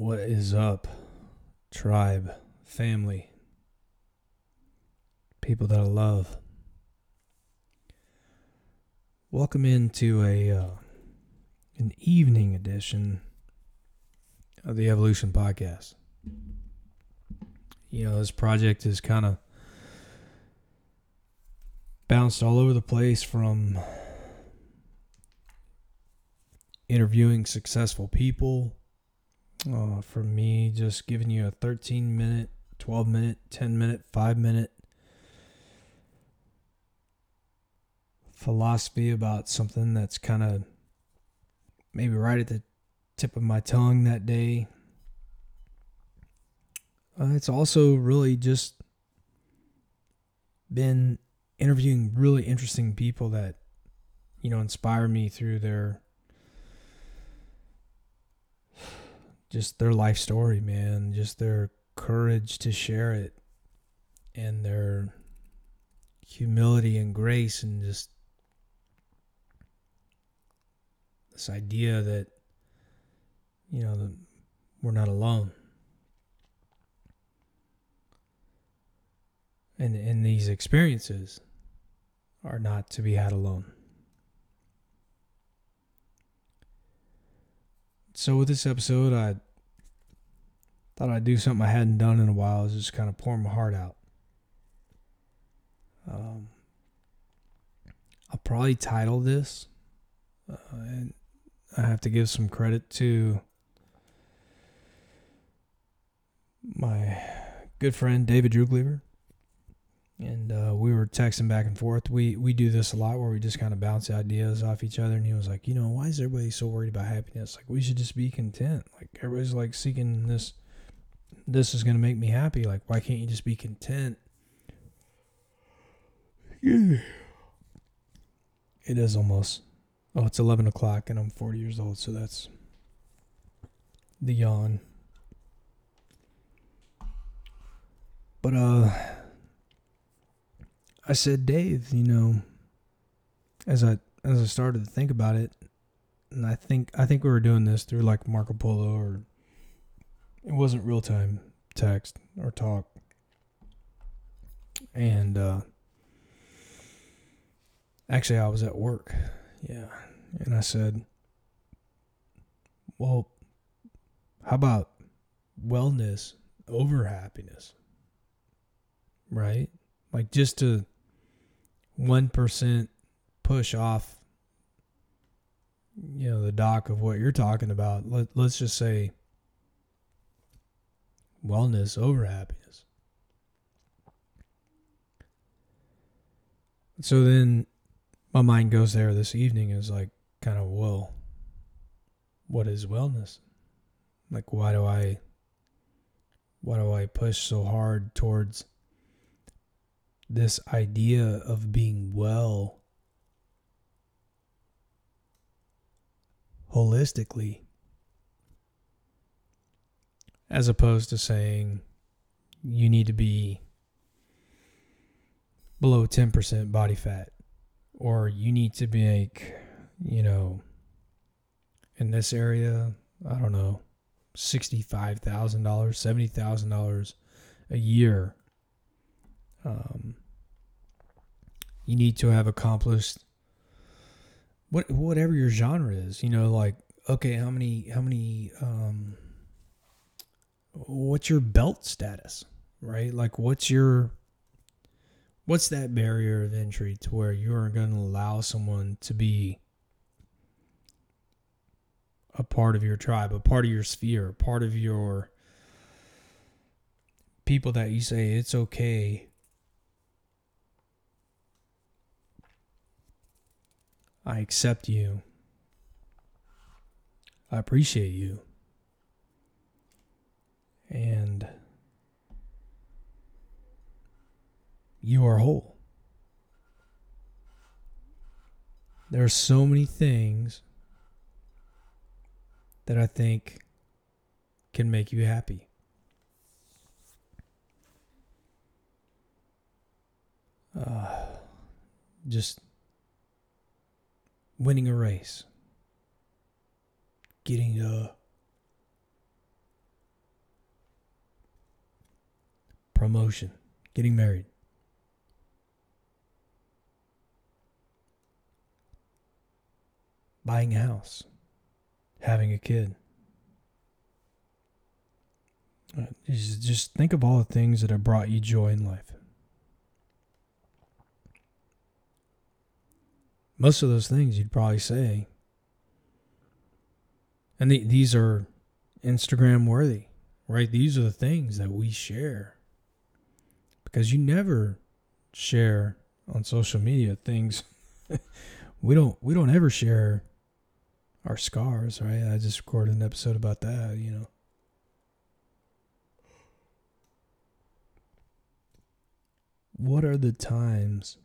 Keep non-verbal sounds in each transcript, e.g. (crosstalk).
What is up, tribe, family, people that I love? Welcome into a uh, an evening edition of the Evolution Podcast. You know, this project is kind of bounced all over the place from interviewing successful people uh, for me just giving you a 13 minute 12 minute 10 minute 5 minute philosophy about something that's kind of maybe right at the tip of my tongue that day. Uh, it's also really just been interviewing really interesting people that you know inspire me through their just their life story, man, just their courage to share it and their humility and grace and just this idea that you know that we're not alone. And and these experiences are not to be had alone. So with this episode, I thought I'd do something I hadn't done in a while. Is just kind of pour my heart out. Um, I'll probably title this, uh, and I have to give some credit to my good friend David Druglever and uh, we were texting back and forth. We we do this a lot where we just kind of bounce ideas off each other. And he was like, you know, why is everybody so worried about happiness? Like we should just be content. Like everybody's like seeking this. This is gonna make me happy. Like why can't you just be content? Yeah. It is almost. Oh, it's eleven o'clock, and I'm forty years old, so that's the yawn. But uh I said, Dave, you know, as I as I started to think about it, and I think I think we were doing this through like Marco Polo or it wasn't real time text or talk. And uh actually I was at work. Yeah. And I said, "Well, how about wellness over happiness?" Right? Like just to 1% push off you know the dock of what you're talking about Let, let's just say wellness over happiness. So then my mind goes there this evening is like kind of well what is wellness? Like why do i why do i push so hard towards this idea of being well holistically as opposed to saying you need to be below 10% body fat or you need to make you know in this area i don't know $65,000 $70,000 a year um, you need to have accomplished what whatever your genre is. You know, like okay, how many how many um, what's your belt status, right? Like what's your what's that barrier of entry to where you're going to allow someone to be a part of your tribe, a part of your sphere, a part of your people that you say it's okay I accept you. I appreciate you. And you are whole. There are so many things that I think can make you happy. Uh, just winning a race, getting a promotion, getting married. Buying a house, having a kid. Uh, just think of all the things that have brought you joy in life. Most of those things you'd probably say. And the, these are Instagram worthy, right? These are the things that we share. Because you never share on social media things (laughs) we don't we don't ever share our scars, right? I just recorded an episode about that, you know. What are the times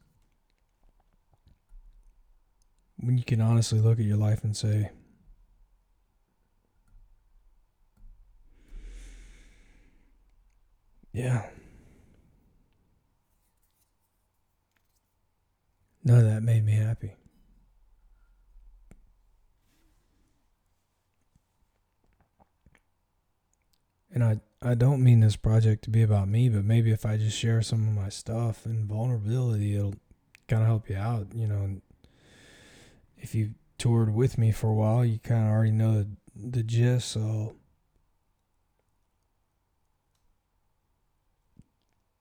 when you can honestly look at your life and say, yeah, none of that made me happy. And I, I don't mean this project to be about me, but maybe if I just share some of my stuff and vulnerability, it'll kind of help you out, you know, if you toured with me for a while, you kind of already know the, the gist. So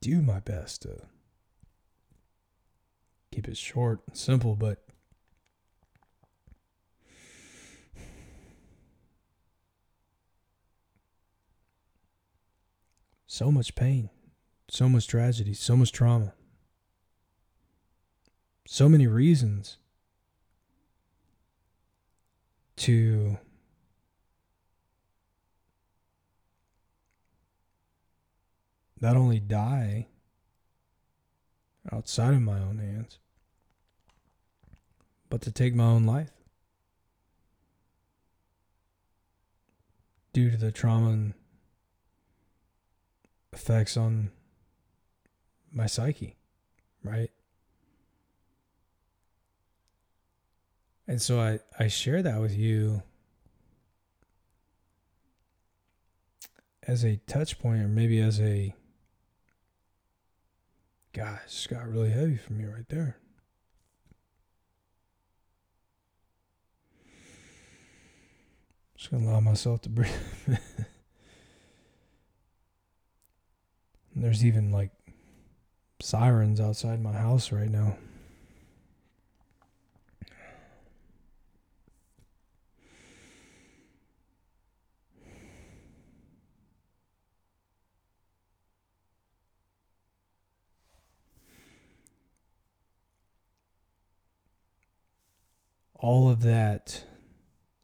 do my best to keep it short and simple, but so much pain, so much tragedy, so much trauma, so many reasons to not only die outside of my own hands, but to take my own life due to the trauma and effects on my psyche, right? And so I, I share that with you as a touch point or maybe as a just got really heavy for me right there. Just gonna allow myself to breathe. There's even like sirens outside my house right now. all of that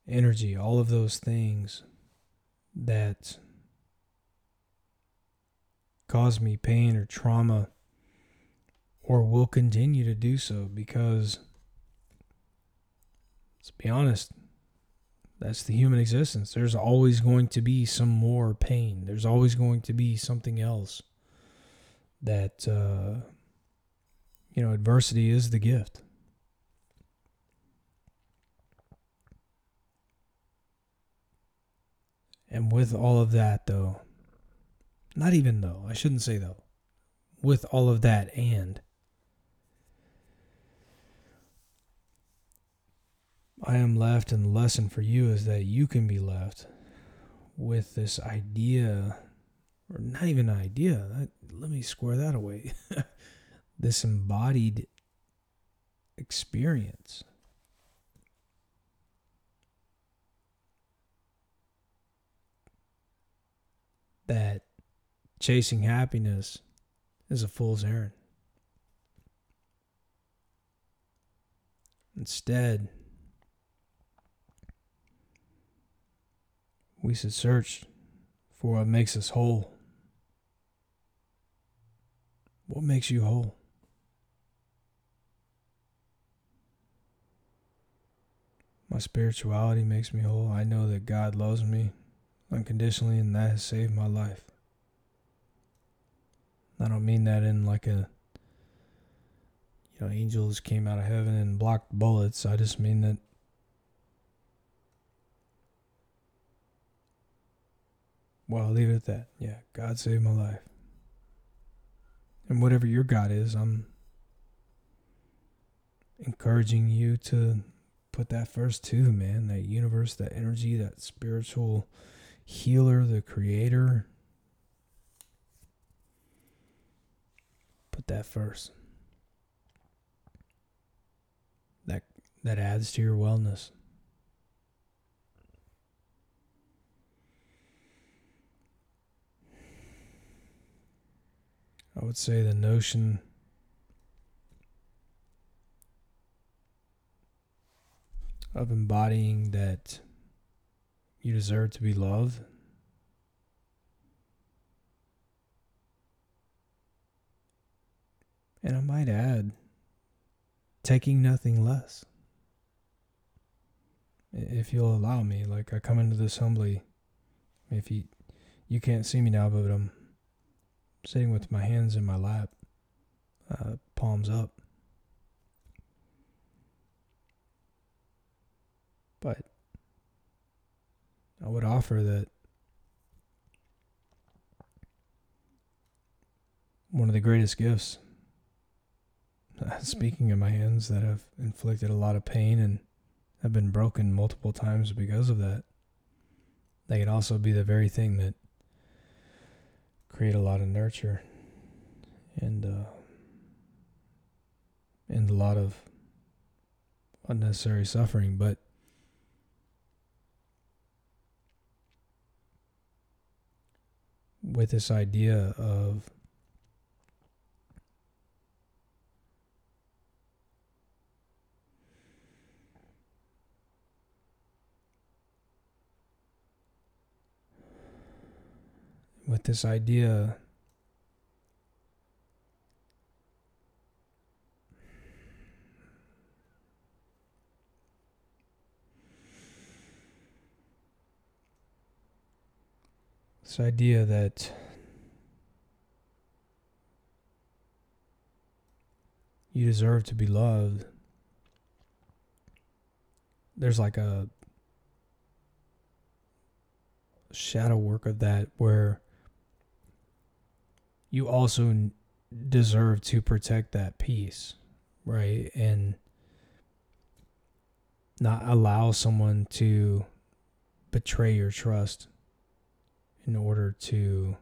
energy, all of those things that cause me pain or trauma or will continue to do so because let's be honest that's the human existence. There's always going to be some more pain. There's always going to be something else that uh, you know adversity is the gift And with all of that, though, not even though, I shouldn't say though, with all of that, and I am left, and the lesson for you is that you can be left with this idea, or not even an idea, let me square that away. (laughs) this embodied experience that chasing happiness is a fool's errand. Instead, we should search for what makes us whole. What makes you whole? My spirituality makes me whole. I know that God loves me unconditionally, and that has saved my life. I don't mean that in like a, you know, angels came out of heaven and blocked bullets. I just mean that Well, I'll leave it at that. Yeah, God saved my life. And whatever your God is, I'm encouraging you to put that first too, man. That universe, that energy, that spiritual healer, the creator. Put that first. That that adds to your wellness. I would say the notion of embodying that you deserve to be loved. And I might add, taking nothing less. If you'll allow me, like I come into this humbly. If you you can't see me now, but I'm sitting with my hands in my lap, uh, palms up. But I would offer that one of the greatest gifts, (laughs) speaking of my hands that have inflicted a lot of pain and have been broken multiple times because of that, they can also be the very thing that create a lot of nurture and uh, and a lot of unnecessary suffering, but with this idea of with this idea this idea that you deserve to be loved there's like a shadow work of that where you also deserve to protect that peace, right? And not allow someone to betray your trust in order to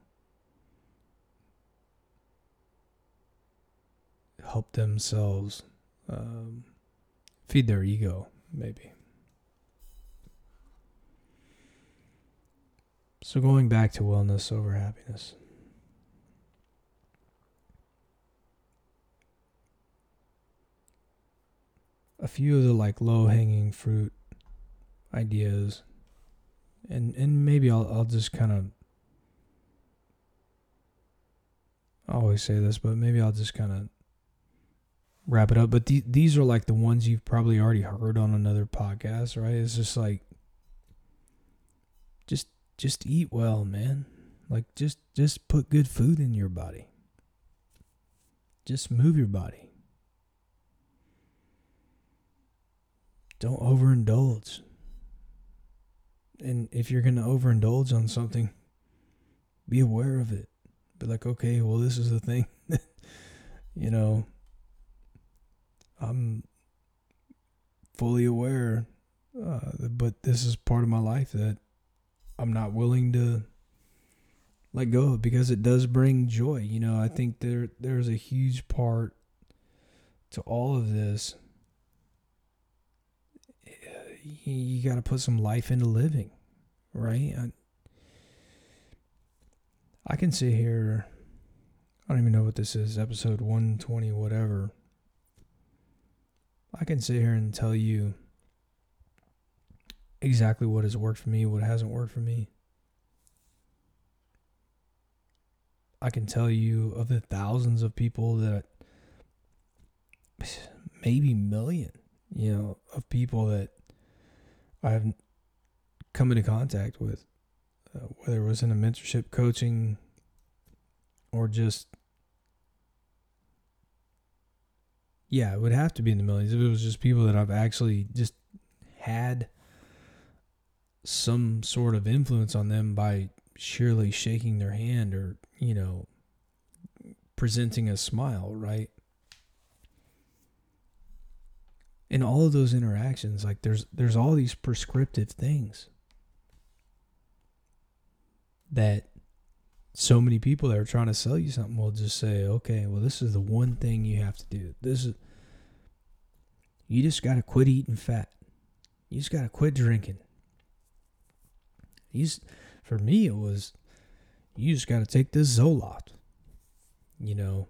help themselves um, feed their ego, maybe. So, going back to wellness over happiness. a few of the like low hanging fruit ideas and and maybe I'll I'll just kind of I always say this, but maybe I'll just kind of wrap it up. But the, these are like the ones you've probably already heard on another podcast, right? It's just like just just eat well, man. Like just just put good food in your body. Just move your body. don't overindulge. And if you're going to overindulge on something, be aware of it. Be like, okay, well, this is the thing. (laughs) you know, I'm fully aware, uh, but this is part of my life that I'm not willing to let go of because it does bring joy. You know, I think there there's a huge part to all of this you got to put some life into living, right? I, can sit here. I don't even know what this is, episode 120, whatever. I can sit here and tell you exactly what has worked for me, what hasn't worked for me. I can tell you of the thousands of people that maybe million, you know, of people that I've come into contact with, uh, whether it was in a mentorship coaching or just, yeah, it would have to be in the millions. If it was just people that I've actually just had some sort of influence on them by sheerly shaking their hand or, you know, presenting a smile, right? In all of those interactions, like there's there's all these prescriptive things that so many people that are trying to sell you something will just say, okay, well, this is the one thing you have to do. This is, you just got to quit eating fat. You just got to quit drinking. You for me, it was, you just got to take this Zoloft. You know,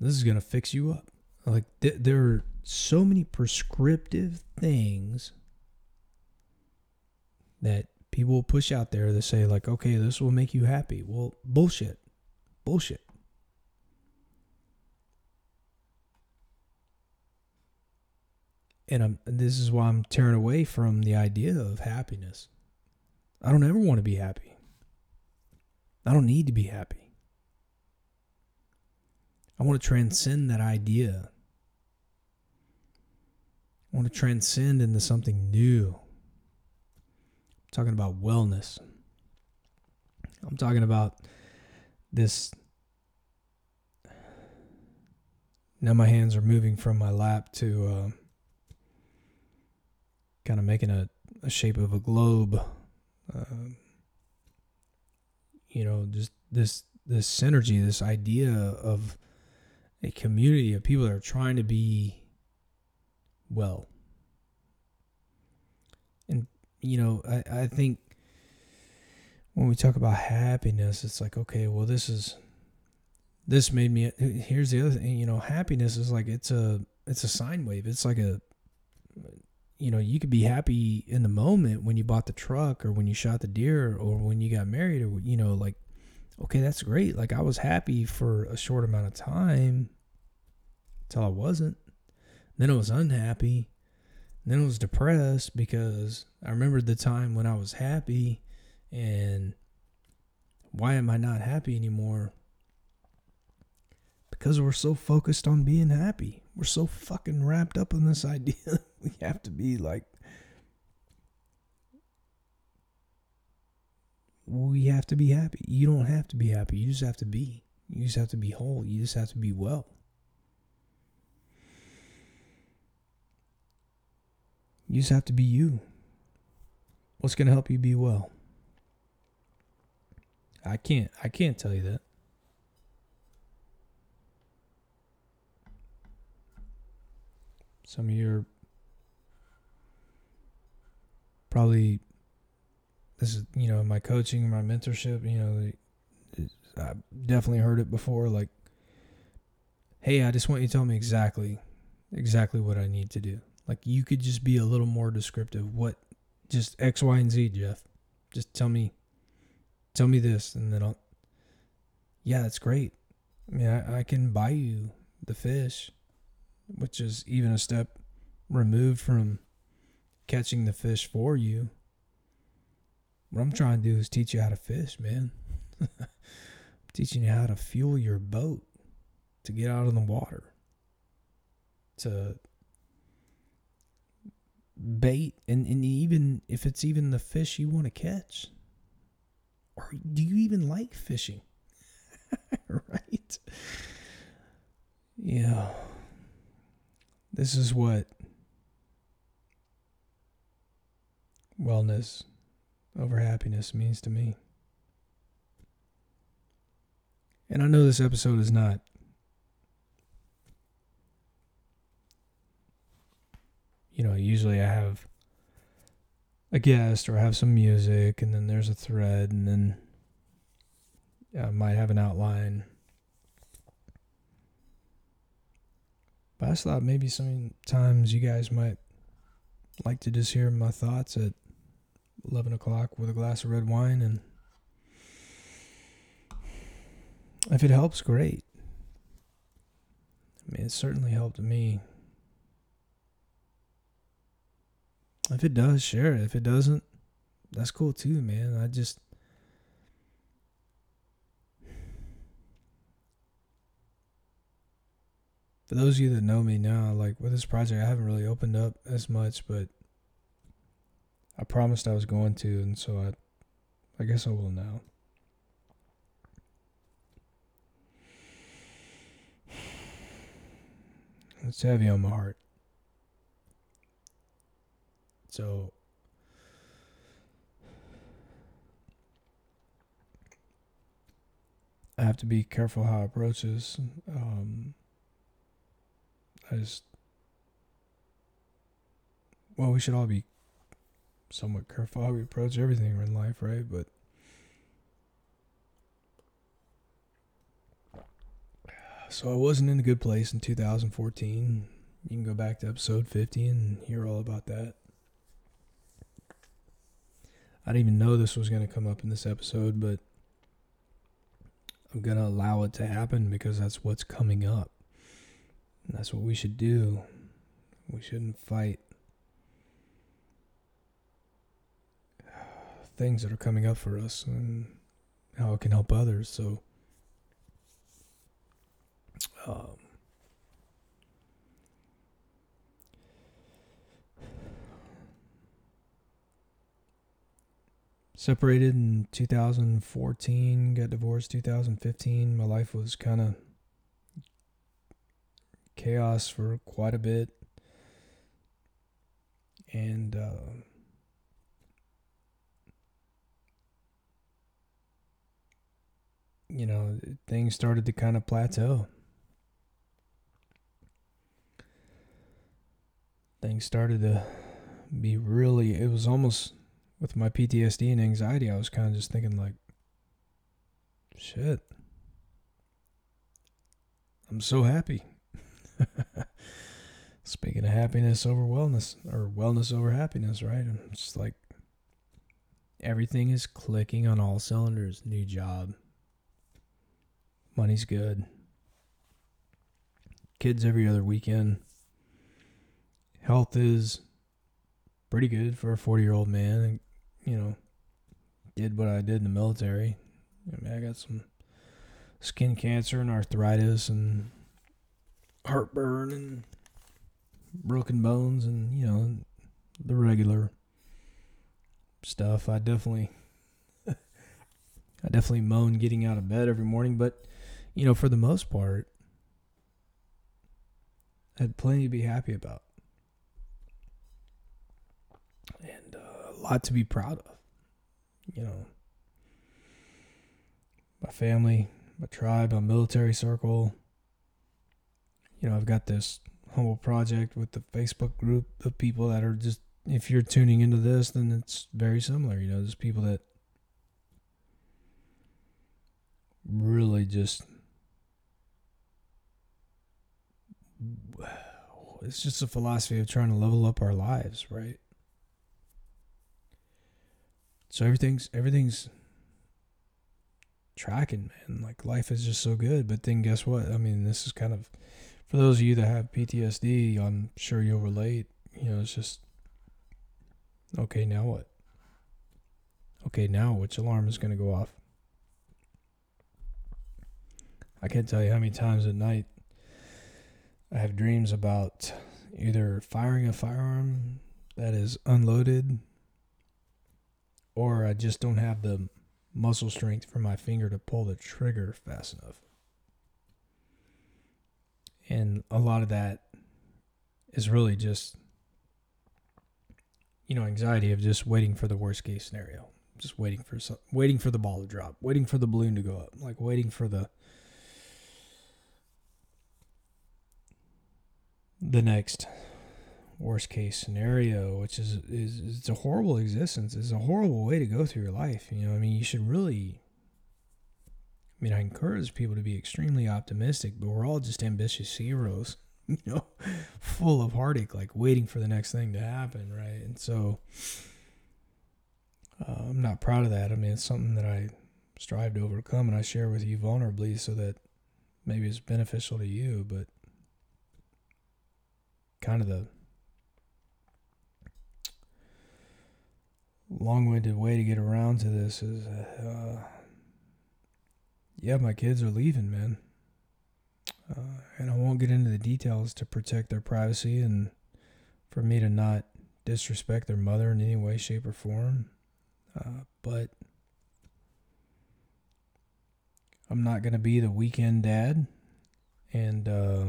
this is going to fix you up. Like, th- there are so many prescriptive things that people push out there that say like, okay, this will make you happy. Well, bullshit, bullshit. And I'm, this is why I'm tearing away from the idea of happiness. I don't ever want to be happy. I don't need to be happy. I want to transcend that idea. I want to transcend into something new talking about wellness. I'm talking about this. Now my hands are moving from my lap to uh, kind of making a, a shape of a globe. Uh, you know, just this this synergy, this idea of a community of people that are trying to be well you know, I, I think when we talk about happiness, it's like, okay, well, this is, this made me, here's the other thing, you know, happiness is like, it's a, it's a sine wave. It's like a, you know, you could be happy in the moment when you bought the truck or when you shot the deer or when you got married or, you know, like, okay, that's great. Like I was happy for a short amount of time until I wasn't. Then I was unhappy. Then I was depressed because I remembered the time when I was happy and why am I not happy anymore? Because we're so focused on being happy. We're so fucking wrapped up in this (laughs) idea. we have to be like, we have to be happy. You don't have to be happy. You just have to be. You just have to be whole. You just have to be well. You just have to be you. What's going to help you be well? I can't I can't tell you that. Some of you are probably this is you know my coaching, my mentorship. You know, I've definitely heard it before. Like, hey, I just want you to tell me exactly, exactly what I need to do. Like you could just be a little more descriptive. What just X, Y, and Z, Jeff. Just tell me tell me this and then I'll Yeah, that's great. I mean I, I can buy you the fish, which is even a step removed from catching the fish for you. What I'm trying to do is teach you how to fish, man. (laughs) teaching you how to fuel your boat to get out of the water. To bait and, and even if it's even the fish you want to catch or do you even like fishing? (laughs) Right? Yeah. This is what wellness over happiness means to me. And i know this episode is not you know, usually I have a guest or I have some music and then there's a thread and then I might have an outline. But I just thought maybe sometimes you guys might like to just hear my thoughts at 11 o'clock with a glass of red wine. And if it helps, great. I mean, it certainly helped me If it does, share. If it doesn't, that's cool too, man. I just for those of you that know me now, like with this project, I haven't really opened up as much, but I promised I was going to, and so I, I guess I will now. It's heavy on my heart. So I have to be careful how I approach this. Um, I just, well, we should all be somewhat careful how we approach everything in life, right? But so I wasn't in a good place in 2014. You can go back to episode 50 and hear all about that. I didn't even know this was going to come up in this episode, but I'm going to allow it to happen because that's what's coming up. And that's what we should do. We shouldn't fight (sighs) things that are coming up for us and how it can help others. So, um, separated in 2014 got divorced 2015 my life was kind of chaos for quite a bit. And uh, you know things started to kind of plateau. Things started to be really it was almost with my PTSD and anxiety, I was kind of just thinking like, shit, I'm so happy. (laughs) Speaking of happiness over wellness, or wellness over happiness, right? Just like, everything is clicking on all cylinders. New job, money's good, kids every other weekend, health is pretty good for a 40 year old man you know, did what I did in the military. I mean, I got some skin cancer and arthritis and heartburn and broken bones and, you know, the regular stuff. I definitely (laughs) I definitely moan getting out of bed every morning, but you know, for the most part, I had plenty to be happy about. And lot to be proud of. You know, my family, my tribe, my military circle. You know, I've got this humble project with the Facebook group of people that are just, if you're tuning into this, then it's very similar. You know, there's people that really just it's just a philosophy of trying to level up our lives, right? So everything's everything's tracking, man. Like life is just so good. But then guess what? I mean, this is kind of for those of you that have PTSD, I'm sure you'll relate. You know, it's just okay, now what? Okay, now which alarm is going to go off? I can't tell you how many times at night I have dreams about either firing a firearm that is unloaded or I just don't have the muscle strength for my finger to pull the trigger fast enough. And a lot of that is really just, you know, anxiety of just waiting for the worst case scenario, just waiting for some, waiting for the ball to drop, waiting for the balloon to go up, like waiting for the the next worst case scenario, which is is it's a horrible existence. It's a horrible way to go through your life. You know, I mean, you should really. I mean, I encourage people to be extremely optimistic, but we're all just ambitious heroes, (laughs) you know, full of heartache, like waiting for the next thing to happen, right? And so, uh, I'm not proud of that. I mean, it's something that I strive to overcome, and I share with you vulnerably, so that maybe it's beneficial to you, but kind of the long-winded way to get around to this is, uh, yeah, my kids are leaving, man. Uh, and I won't get into the details to protect their privacy and for me to not disrespect their mother in any way, shape, or form. Uh, but I'm not going to be the weekend dad. And uh,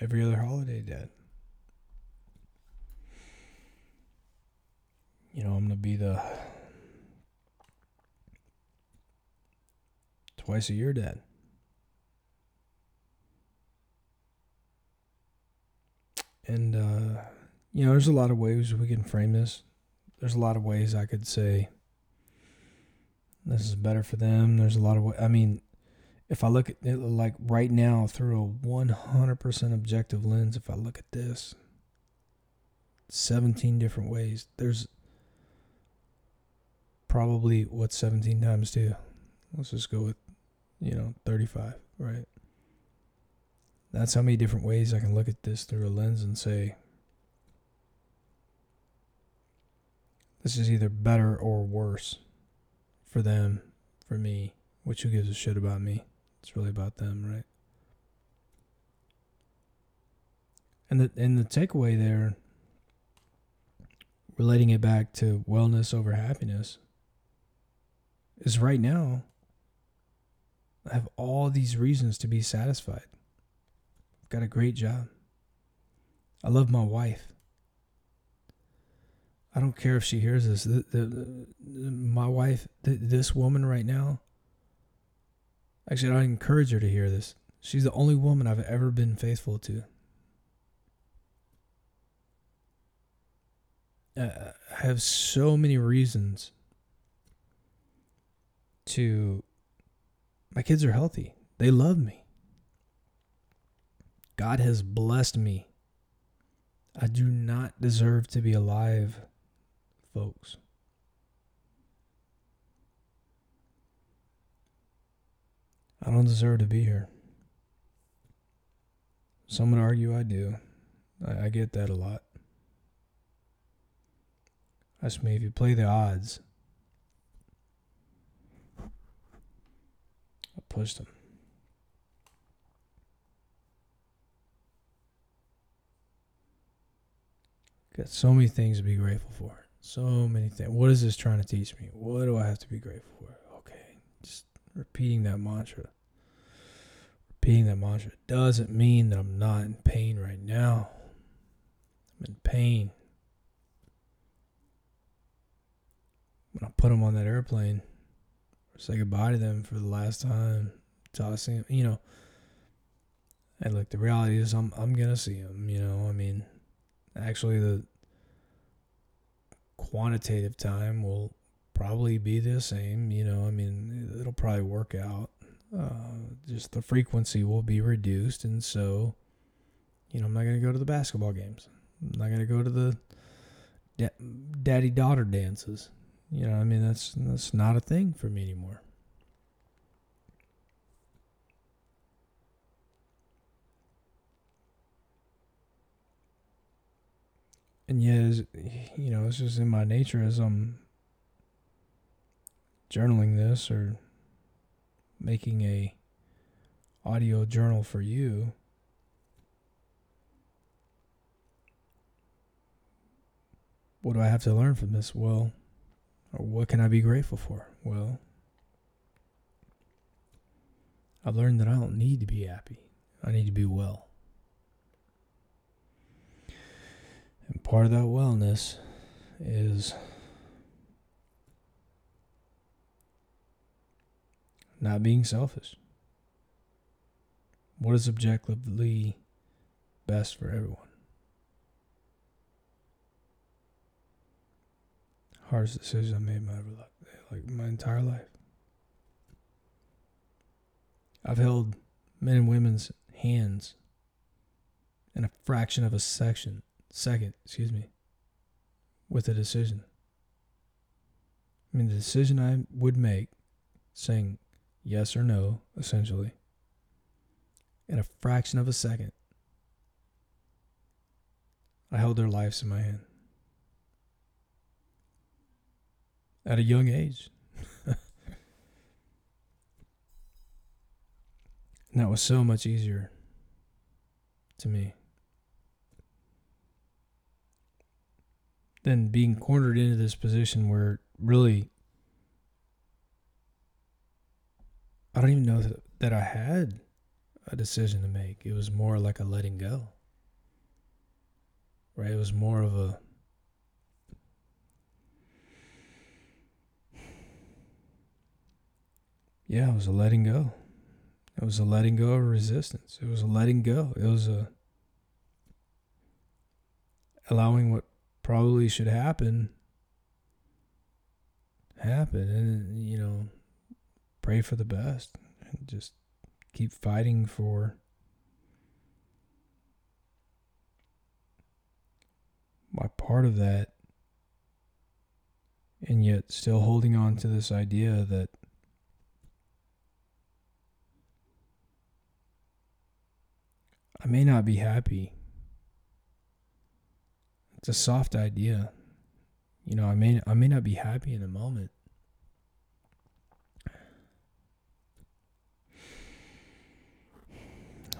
Every other holiday, Dad. You know, I'm going to be the twice a year dad. And, uh, you know, there's a lot of ways we can frame this. There's a lot of ways I could say this is better for them. There's a lot of, I mean, if I look at it like right now through a 100% objective lens, if I look at this, 17 different ways, there's probably what 17 times 2. Let's just go with, you know, 35, right? That's how many different ways I can look at this through a lens and say, this is either better or worse for them, for me, which who gives a shit about me? It's really about them, right? And the and the takeaway there, relating it back to wellness over happiness, is right now. I have all these reasons to be satisfied. I've got a great job. I love my wife. I don't care if she hears this. The, the, the, my wife, this woman right now, Actually, I encourage her to hear this. She's the only woman I've ever been faithful to. Uh, I have so many reasons to. My kids are healthy. They love me. God has blessed me. I do not deserve to be alive, folks. I don't deserve to be here. Some would argue I do. I, I get that a lot. That's me. If you play the odds, I pushed them. Got so many things to be grateful for. So many things. What is this trying to teach me? What do I have to be grateful for? Okay, just repeating that mantra. Repeating that mantra doesn't mean that I'm not in pain right now. I'm in pain. When I put them on that airplane, say goodbye to them for the last time, tossing them, you know. And look, the reality is, I'm I'm gonna see them. You know, I mean, actually, the quantitative time will probably be the same. You know, I mean, it'll probably work out. Uh, just the frequency will be reduced, and so, you know, I'm not to go to the basketball games. I'm not to go to the da- daddy daughter dances. You know, I mean, that's that's not a thing for me anymore. And yeah, you know, it's just in my nature as I'm journaling this or making a audio journal for you what do I have to learn from this? Well, or what can I be grateful for? Well, I've learned that I don't need to be happy. I need to be well. And part of that wellness is not being selfish. What is objectively best for everyone? Hardest decision I made my like my entire life. I've held men and women's hands in a fraction of a section second, excuse me, with a decision. I mean the decision I would make saying yes or no, essentially, in a fraction of a second. I held their lives in my hand. At a young age. and (laughs) that was so much easier to me than being cornered into this position where really I don't even know that, that I had a decision to make. It was more like a letting go. Right? It was more of a Yeah, it was a letting go. It was a letting go of resistance. It was a letting go. It was a allowing what probably should happen happen and you know pray for the best and just keep fighting for my part of that and yet still holding on to this idea that I may not be happy. It's a soft idea. You know, I may I may not be happy in the moment.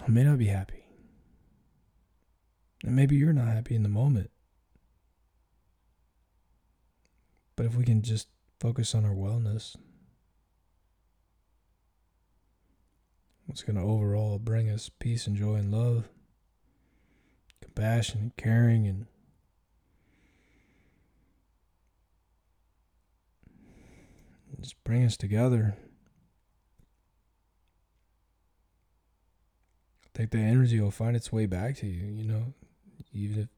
I may not be happy. And maybe you're not happy in the moment. But if we can just focus on our wellness, what's going to overall bring us peace and joy and love, compassion and caring and just bring us together. I think the energy will find its way back to you, you know, even if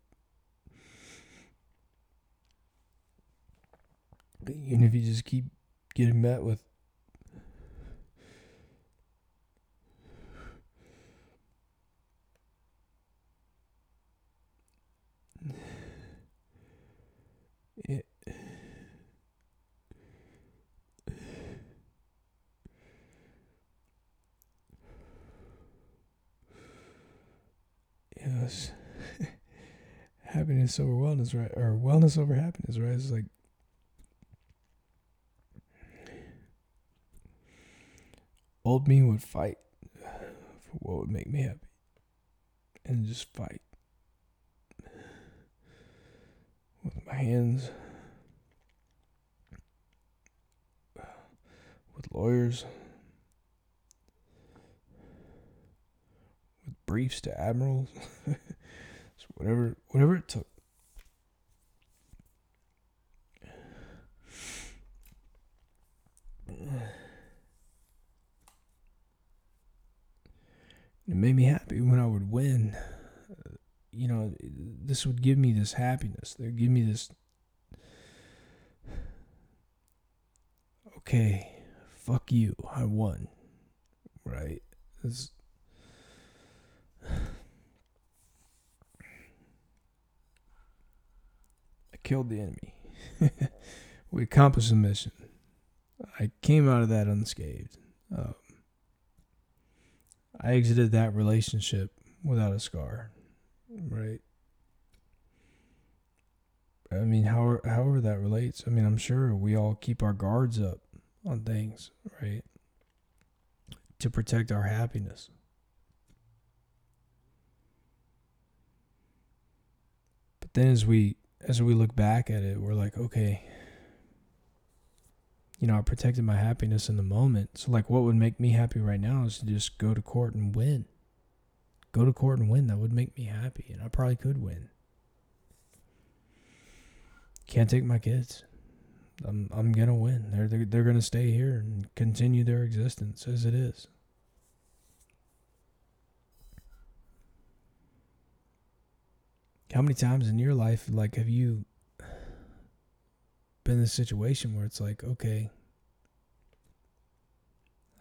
even if you just keep getting met with it, yes (laughs) happiness over wellness right? Or wellness over happiness right? It's like old me would fight for what would make me happy and just fight with my hands with lawyers with briefs to admirals (laughs) so whatever whatever it took it made me happy when I would win. You know, this would give me this happiness. They'd give me this. Okay, fuck you. I won. Right? This. Killed the enemy. (laughs) we accomplished the mission. I came out of that unscathed. Um, I exited that relationship without a scar, right? I mean, however, however that relates. I mean, I'm sure we all keep our guards up on things, right? To protect our happiness. But then as we as we look back at it, we're like, okay, you know, I protected my happiness in the moment. So, like, what would make me happy right now is to just go to court and win. Go to court and win. That would make me happy, and I probably could win. Can't take my kids. I'm I'm gonna win. They're they're, they're gonna stay here and continue their existence as it is. How many times in your life, like, have you been in a situation where it's like, okay,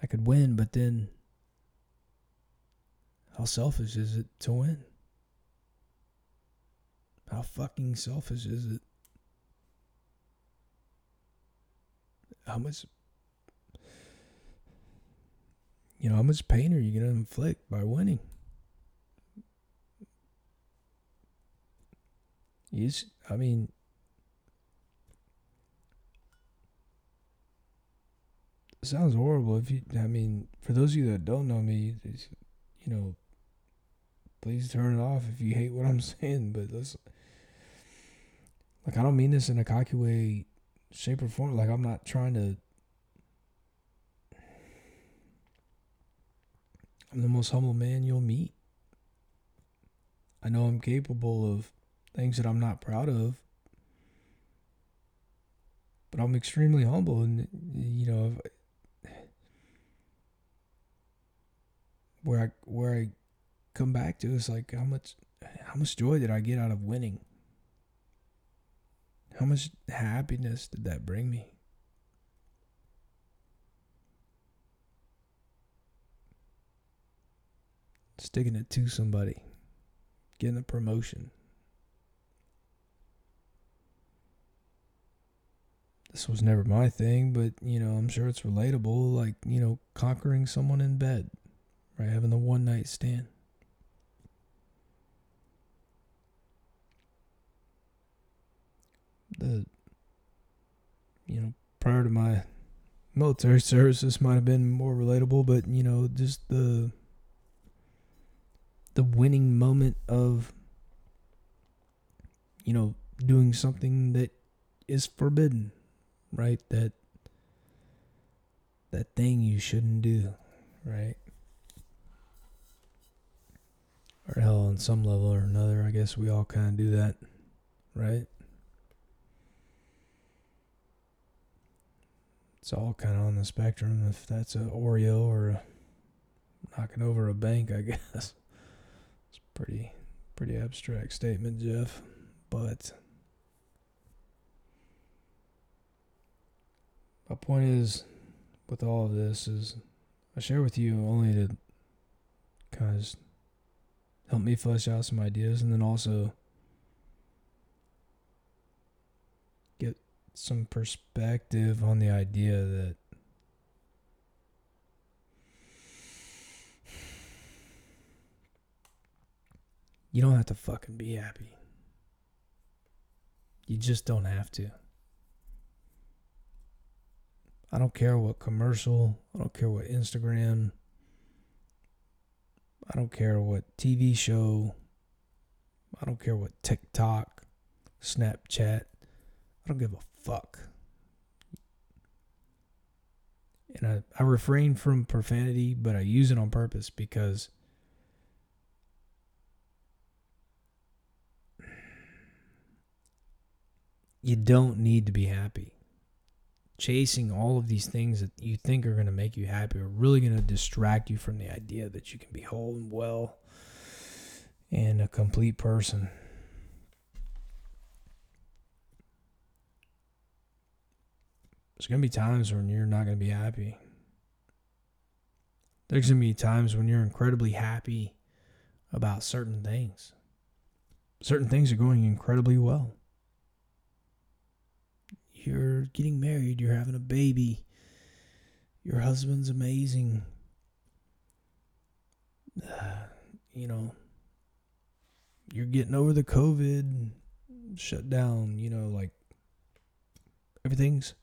I could win, but then how selfish is it to win? How fucking selfish is it? How much, you know, how much pain are you going to inflict by winning? Just, I mean, sounds horrible. If you, I mean, for those of you that don't know me, you know, please turn it off if you hate what I'm (laughs) saying. But let's, like, I don't mean this in a cocky way, shape, or form. Like, I'm not trying to. I'm the most humble man you'll meet. I know I'm capable of things that I'm not proud of, but I'm extremely humble, and you know, where I where I come back to is like how much how much joy did I get out of winning? How much happiness did that bring me? Sticking it to somebody, getting a promotion. This was never my thing, but you know, I'm sure it's relatable. Like, you know, conquering someone in bed, right? Having the one night stand. the you know prior to my military service this might have been more relatable but you know just the the winning moment of you know doing something that is forbidden right that that thing you shouldn't do right or hell on some level or another i guess we all kind of do that right it's all kind of on the spectrum. If that's a Oreo or a knocking over a bank, I (laughs) guess it's pretty pretty abstract statement, Jeff. But my point is, with all of this, is I share with you only to kind of help me flesh out some ideas, and then also get some perspective on the idea that you don't have to fucking be happy. You just don't have to. I don't care what commercial, I don't care what Instagram, I don't care what TV show, I don't care what TikTok, Snapchat, I don't give a fuck. And I, I refrain from profanity, but I use it on purpose because you don't need to be happy. Chasing all of these things that you think are going to make you happy are really going to distract you from the idea that you can be whole and well and a complete person. There's going to be times when you're not going to be happy. There's going to be times when you're incredibly happy about certain things. Certain things are going incredibly well. You're getting married, you're having a baby, your husband's amazing. Uh, (sighs) you know, you're getting over the COVID shutdown, you know, like everything's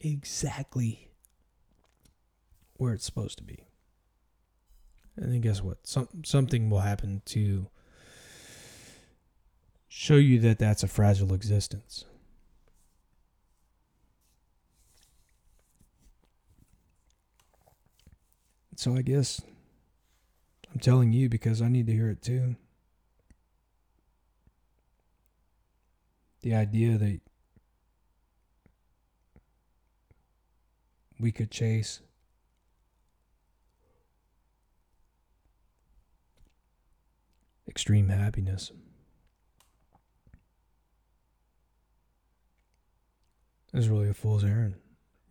exactly where it's supposed to be. And then guess what? Some something will happen to show you that that's a fragile existence. So I guess I'm telling you because I need to hear it too. The idea that we could chase. Extreme happiness. It's really a fool's errand.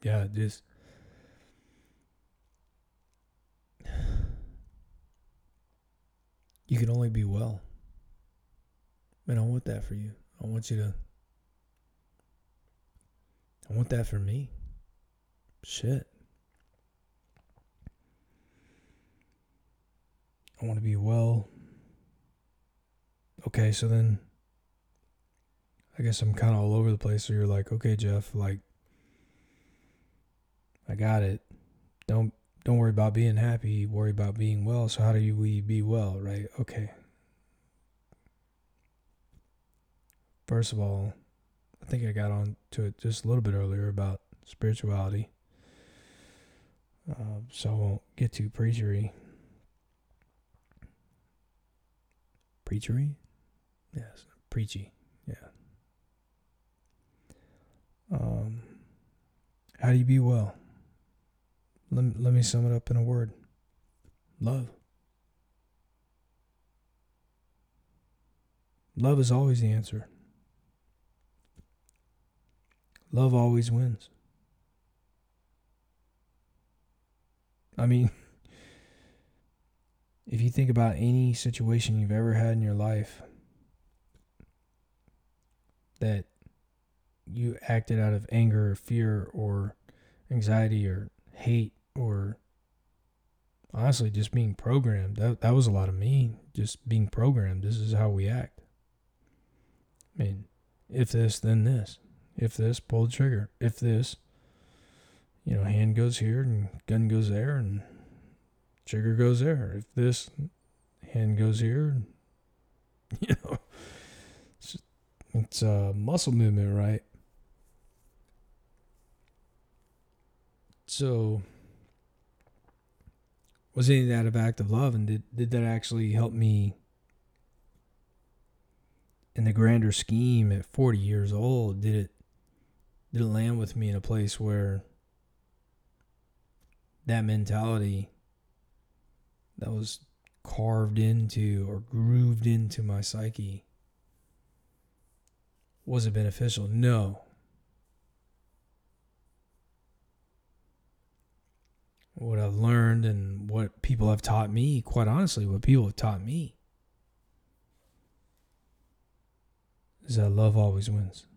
Yeah, just you can only be well. And I want that for you. I want you to I want that for me. Shit. I want to be well. Okay, so then I guess I'm kind of all over the place. So you're like, okay, Jeff, like, I got it. Don't don't worry about being happy. Worry about being well. So how do you, we be well, right? Okay. First of all, I think I got on to it just a little bit earlier about spirituality. Uh, so I won't get too preachery. Preachery? Yes, preachy. Yeah. Um, how do you be well? Let, let me sum it up in a word love. Love is always the answer. Love always wins. I mean, (laughs) if you think about any situation you've ever had in your life that you acted out of anger or fear or anxiety or hate or honestly just being programmed. That that was a lot of me just being programmed. This is how we act. I mean if this then this. If this pull the trigger. If this you know hand goes here and gun goes there and trigger goes there. If this hand goes here (laughs) you know it's, it's a muscle movement right so was any of that of act of love? And did, did that actually help me in the grander scheme at 40 years old? Did it did it land with me in a place where that mentality that was carved into or grooved into my psyche was it beneficial? No what I've learned and what people have taught me, quite honestly, what people have taught me is that love always wins.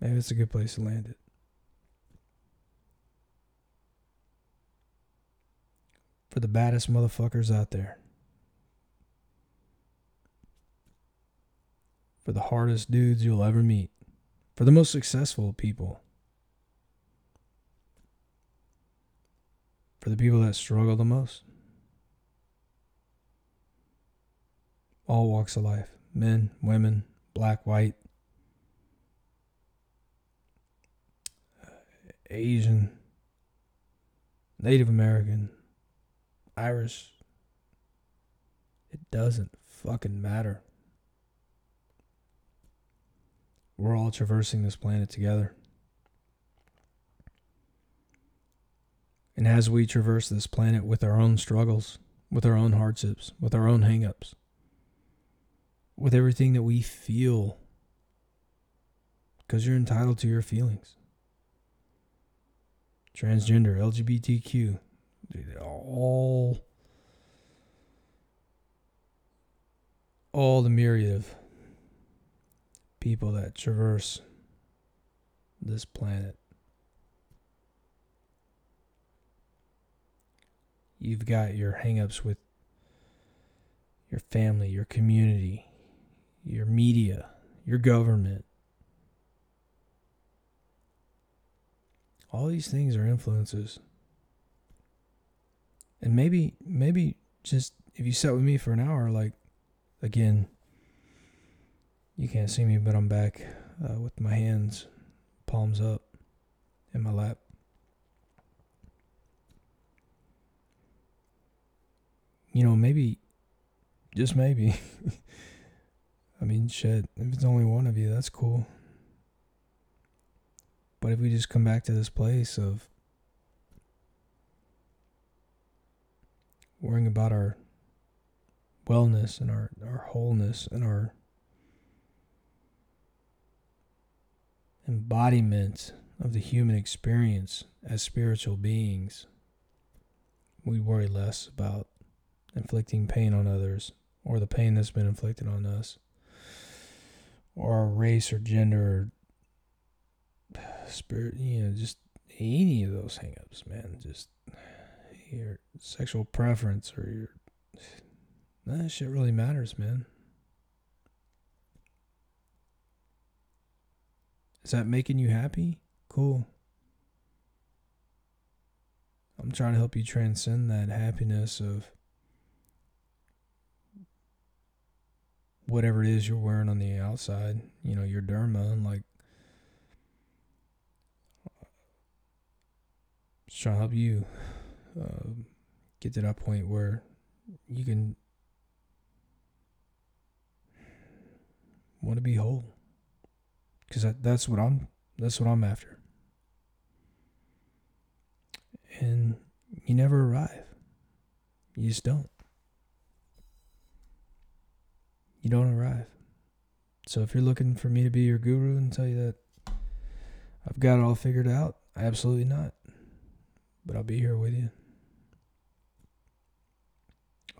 Maybe it's a good place to land it. For the baddest motherfuckers out there. For the hardest dudes you'll ever meet. For the most successful people. For the people that struggle the most. All walks of life men, women, black, white, Asian, Native American, Irish. It doesn't fucking matter. We're all traversing this planet together. And as we traverse this planet with our own struggles, with our own hardships, with our own hangups, with everything that we feel, because you're entitled to your feelings. Transgender, LGBTQ, all, all the myriad of people that traverse this planet You've got your hangups with your family, your community, your media, your government. All these things are influences. And maybe, maybe just if you sat with me for an hour, like, again, you can't see me, but I'm back uh, with my hands, palms up in my lap. You know, maybe, just maybe. (laughs) I mean, shit, if it's only one of you, that's cool. But if we just come back to this place of worrying about our wellness and our, our wholeness and our embodiment of the human experience as spiritual beings, we worry less about inflicting pain on others, or the pain that's been inflicted on us, or our race or gender, or (sighs) spirit, you know, just any of those hangups, man. Just your sexual preference or your. That shit really matters, man. Is that making you happy? Cool. I'm trying to help you transcend that happiness of whatever it is you're wearing on the outside, you know, your derma, and like trying to help you uh, get to that point where you can want to be whole. Because that's what i'm that's what i'm after. And you never arrive. You just don't you don't arrive. So if you're looking for me to be your guru and tell you that i've got it all figured out absolutely not. But i'll be here with you.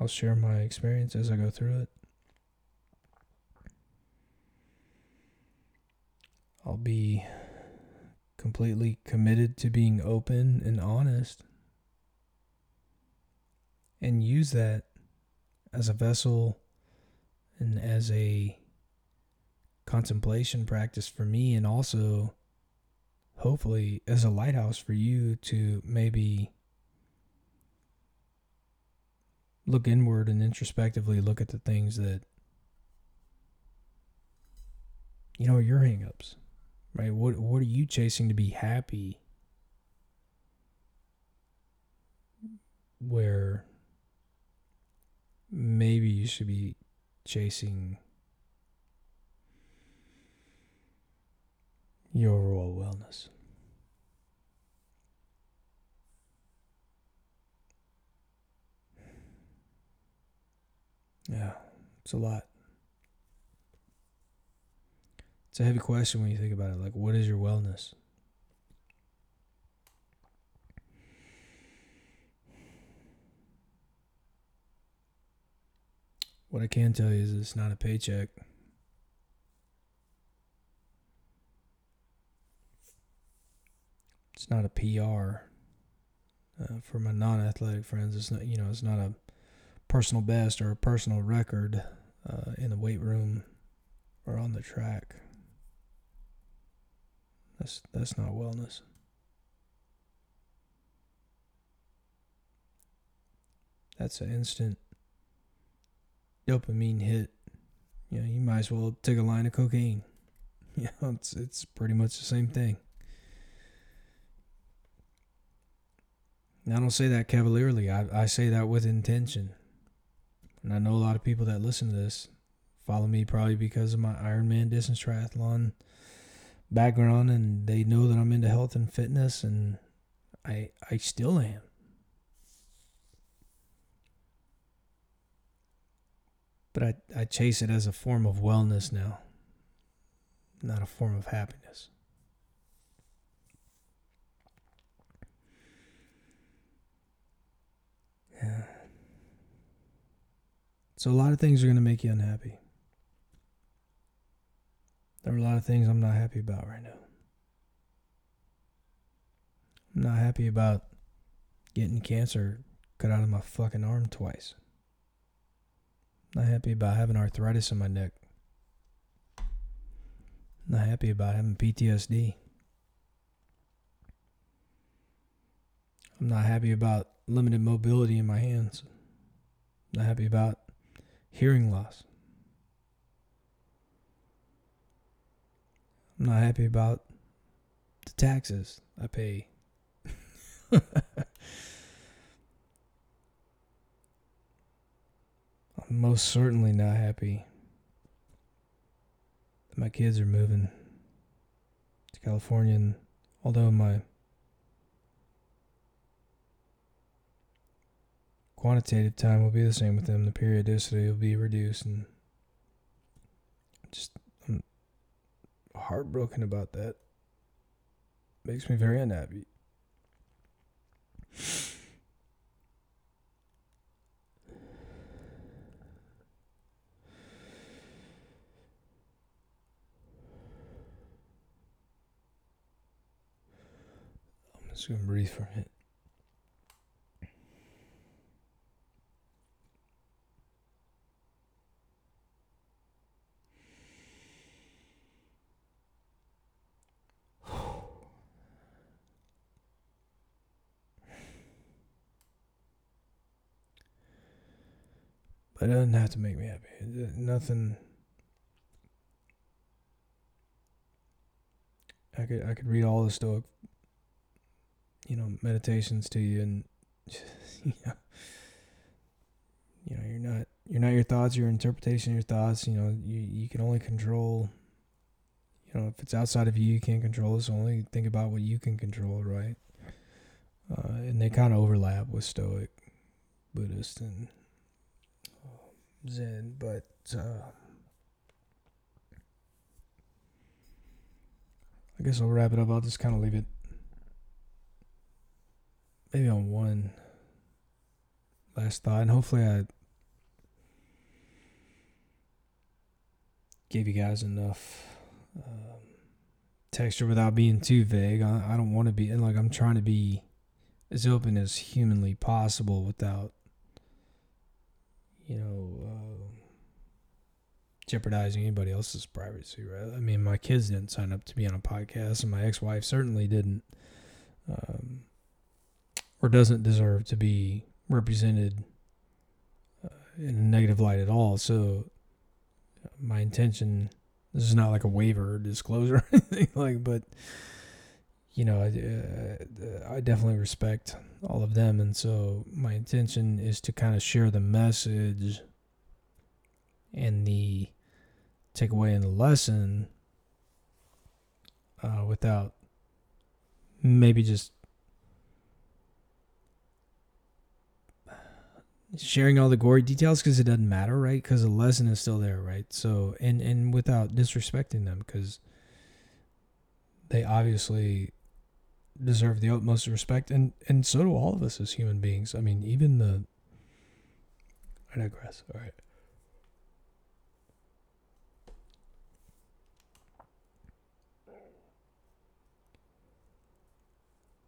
I'll share my experience as I go through it. I'll be completely committed to being open and honest and use that as a vessel and as a contemplation practice for me and also hopefully as a lighthouse for you to maybe look inward and introspectively look at the things that you know your hangups right? What what are you chasing to be happy where maybe you should be chasing your overall wellness Yeah, it's a lot. It's a heavy question when you think about it. Like, what is your wellness? What I can tell you is it's not a paycheck. It's not a PR. Uh, for my non-athletic friends, it's not. You know, it's not a personal best or a personal record uh, in the weight room or on the track. That's that's not wellness. That's an instant dopamine hit. You know, you might as well take a line of cocaine. (laughs) You know, it's it's pretty much the same thing. Now I don't say that cavalierly. I, I say that with intention. And I know a lot of people that listen to this follow me probably because of my Ironman distance triathlon background and they know that I'm into health and fitness and I I still am. But I, I chase it as a form of wellness now, not a form of happiness. Yeah. So a lot of things are going to make you unhappy. There are a lot of things I'm not happy about right now. I'm not happy about getting cancer cut out of my fucking arm twice. Not happy about having arthritis in my neck. Not happy about having PTSD. I'm not happy about limited mobility in my hands. Not happy about hearing loss. I'm not happy about the taxes I pay. (laughs) I'm most certainly not happy that my kids are moving to California. And although my quantitative time will be the same with them. The periodicity will be reduced, and just I'm heartbroken about that. Makes me very unhappy. Just gonna breathe for a minute. (sighs) But it doesn't have to make me happy. Nothing. I could I could read all the Stoic, you know meditations to you and (laughs) you know, you know you're not you're not your thoughts your interpretation of your thoughts you know you, you can only control you know if it's outside of you you can't control it so only think about what you can control right? Uh, and they kind of overlap with stoic buddhist and uh, zen but uh, i guess i'll wrap it up. I'll just kind of leave it maybe on one last thought, and hopefully I gave you guys enough um, texture without being too vague. I, I don't want to be, and like I'm trying to be as open as humanly possible without, you know, uh, jeopardizing anybody else's privacy. Right? I mean, my kids didn't sign up to be on a podcast, and my ex-wife certainly didn't. Um, or doesn't deserve to be represented uh, in a negative light at all. So my intention this is not like a waiver or disclosure (laughs) or anything like, but you know, I, uh, I definitely respect all of them, and so my intention is to kind of share the message and the takeaway and the lesson uh, without maybe just sharing all the gory details because it doesn't matter, right? Because the lesson is still there, right? So, and and without disrespecting them, because they obviously deserve the utmost respect, and and so do all of us as human beings. I mean, even the. I digress. All right.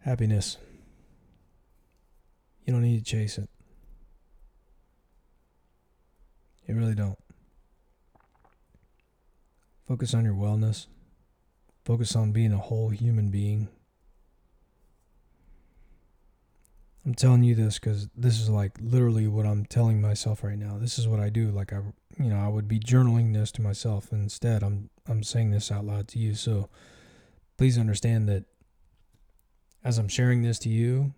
Happiness. You don't need to chase it. You really don't. Focus on your wellness. Focus on being a whole human being. I'm telling you this because this is like literally what I'm telling myself right now. This is what I do. Like I, you know, I would be journaling this to myself. Instead, I'm I'm saying this out loud to you. So please understand that as I'm sharing this to you,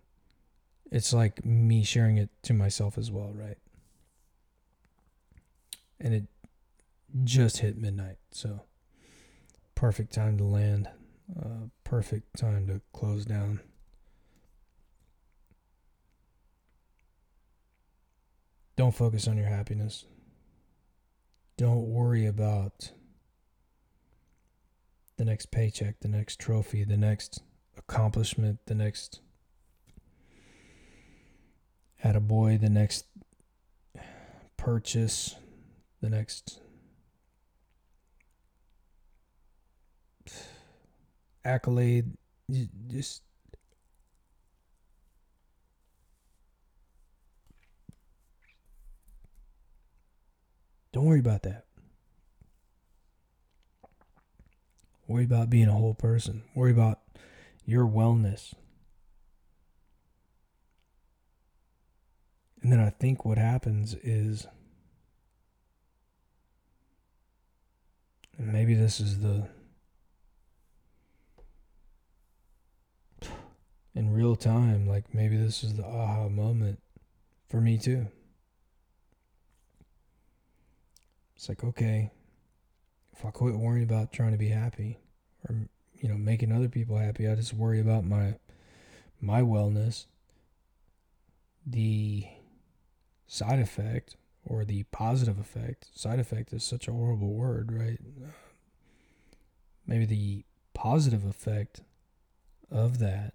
it's like me sharing it to myself as well, right? And it just hit midnight. So perfect time to land. Uh, perfect time to close down. Don't focus on your happiness. Don't worry about the next paycheck, the next trophy, the next accomplishment, the next boy, the next purchase, the next accolade just don't worry about that. Worry about being a whole person. Worry about your wellness. And then i think what happens is And maybe this is the in real time, like maybe this is the aha moment for me too. It's like, okay, if I quit worrying about trying to be happy or you know, making other people happy, I just worry about my my wellness. The side effect or the positive effect. Side effect is such a horrible word, right? Maybe the positive effect of that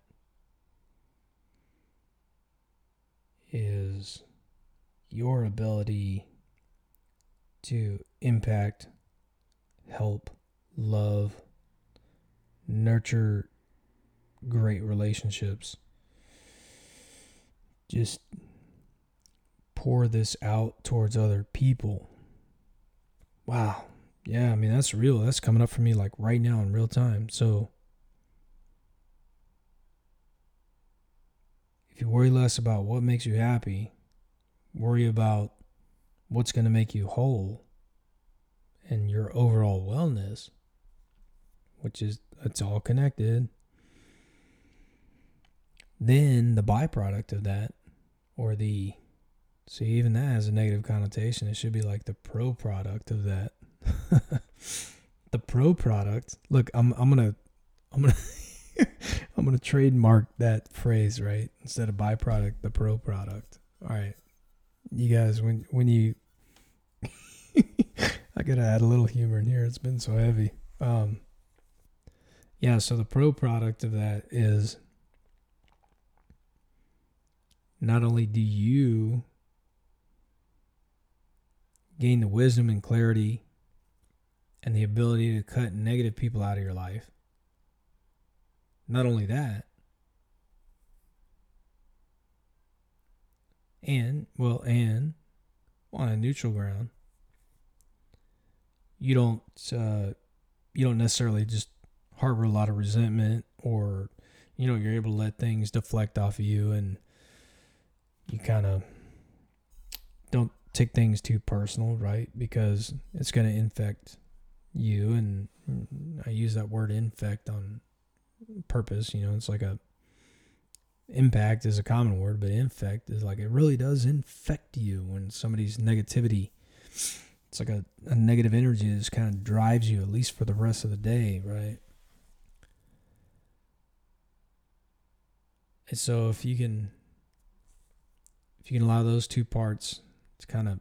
is your ability to impact, help, love, nurture great relationships. Just pour this out towards other people. Wow. Yeah, I mean, that's real. That's coming up for me like right now in real time. So, if you worry less about what makes you happy, worry about what's going to make you whole and your overall wellness, which is, it's all connected, then the byproduct of that, or the see, even that has a negative connotation. It should be like the pro product of that. (laughs) the pro product. Look, I'm I'm gonna I'm gonna (laughs) I'm gonna trademark that phrase right instead of byproduct, the pro product. All right, you guys, when when you, (laughs) I gotta add a little humor in here. It's been so heavy. Um, yeah, so the pro product of that is not only do you gain the wisdom and clarity and the ability to cut negative people out of your life, not only that, and, well, and on a neutral ground, you don't, uh, you don't necessarily just harbor a lot of resentment or you know you're able to let things deflect off of you and you kind of don't take things too personal right? Because it's going to infect you and mm, i use that word infect on purpose you know it's like a impact is a common word but infect is like it really does infect you when somebody's negativity it's like a, a negative energy that just kind of drives you at least for the rest of the day right? And so if you can if you can allow those two parts to kind of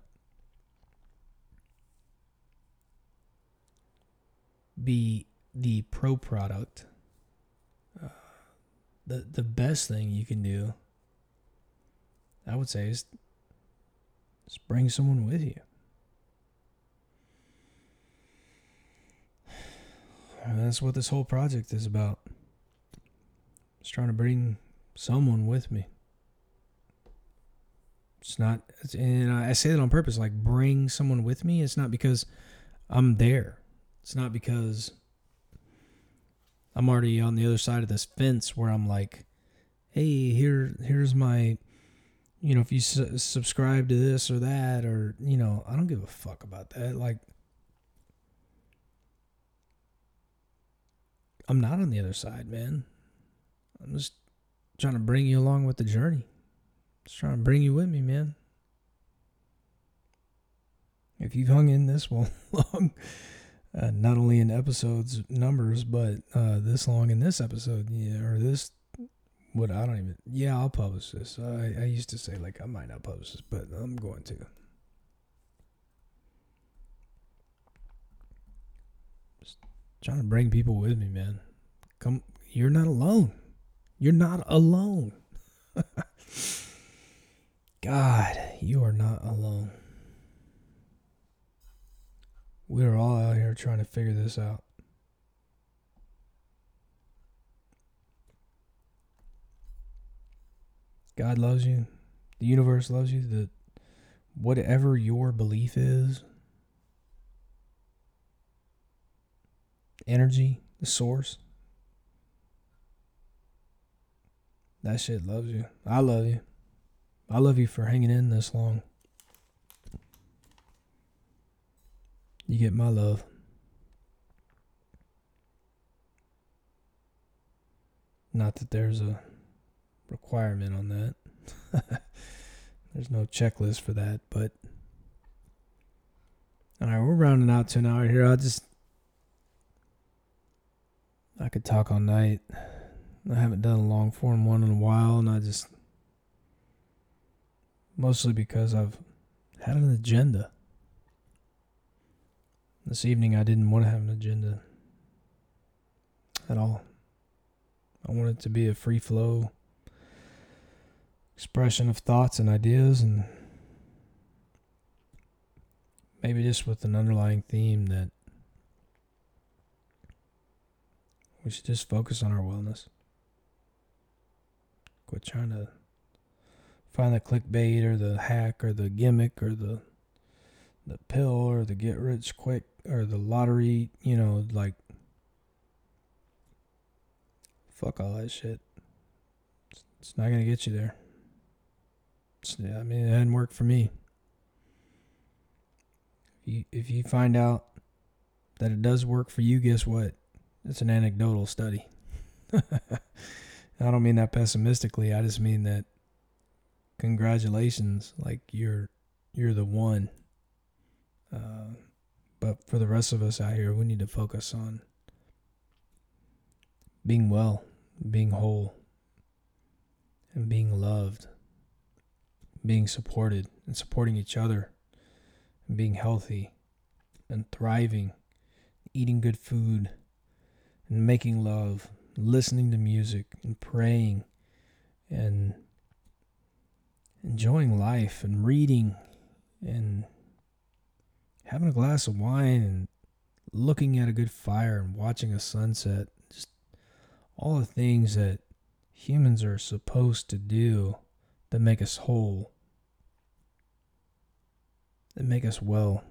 be the pro product, uh, the the best thing you can do, I would say, is just bring someone with you. And (sighs) that's what this whole project is about. It's trying to bring someone with me. It's not, and I say that on purpose, like bring someone with me. It's not because I'm there. It's not because I'm already on the other side of this fence where I'm like, hey, here, here's my, you know, if you su- subscribe to this or that, or, you know, I don't give a fuck about that. Like, I'm not on the other side, man. I'm just trying to bring you along with the journey. Just trying to bring you with me, man. If you've hung in this (laughs) long, uh, not only in episodes numbers, but uh, this long in this episode, yeah, or this, what I don't even, yeah, I'll publish this. I, I used to say like I might not publish this, but I'm going to. Just trying to bring people with me, man. Come, you're not alone. You're not alone. (laughs) God, you are not alone. We're all out here trying to figure this out. God loves you. The universe loves you. The whatever your belief is, energy, the source, That shit loves you. I love you. I love you for hanging in this long. You get my love. Not that there's a requirement on that. (laughs) there's no checklist for that, but all right, we're rounding out to an hour here. I just I could talk all night. I haven't done a long form one in a while, and I just mostly because I've had an agenda. This evening, I didn't want to have an agenda at all. I wanted to be a free flow expression of thoughts and ideas, and maybe just with an underlying theme that we should just focus on our wellness. Quit trying to find the clickbait or the hack or the gimmick or the the pill or the get rich quick or the lottery, you know, like fuck all that shit. It's, it's not gonna get you there. It's, I mean, it hadn't worked for me. If you, if you find out that it does work for you, guess what? It's an anecdotal study. (laughs) I don't mean that pessimistically. I just mean that congratulations, like you're you're the one. Uh, but for the rest of us out here, we need to focus on being well, being whole, and being loved, being supported, and supporting each other, and being healthy and thriving, eating good food, and making love, listening to music, and praying, and enjoying life, and reading, and having a glass of wine, and looking at a good fire, and watching a sunset. Just all the things that humans are supposed to do that make us whole, that make us well.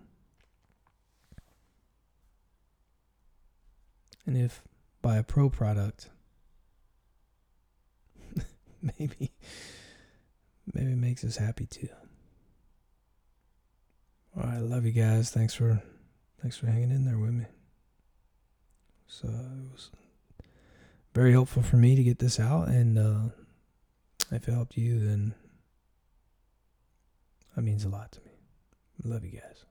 And if by a pro product, (laughs) maybe maybe it makes us happy too. All right, love you guys. Thanks for thanks for hanging in there with me. So it was very helpful for me to get this out, and uh, if it helped you, then that means a lot to me. Love you guys.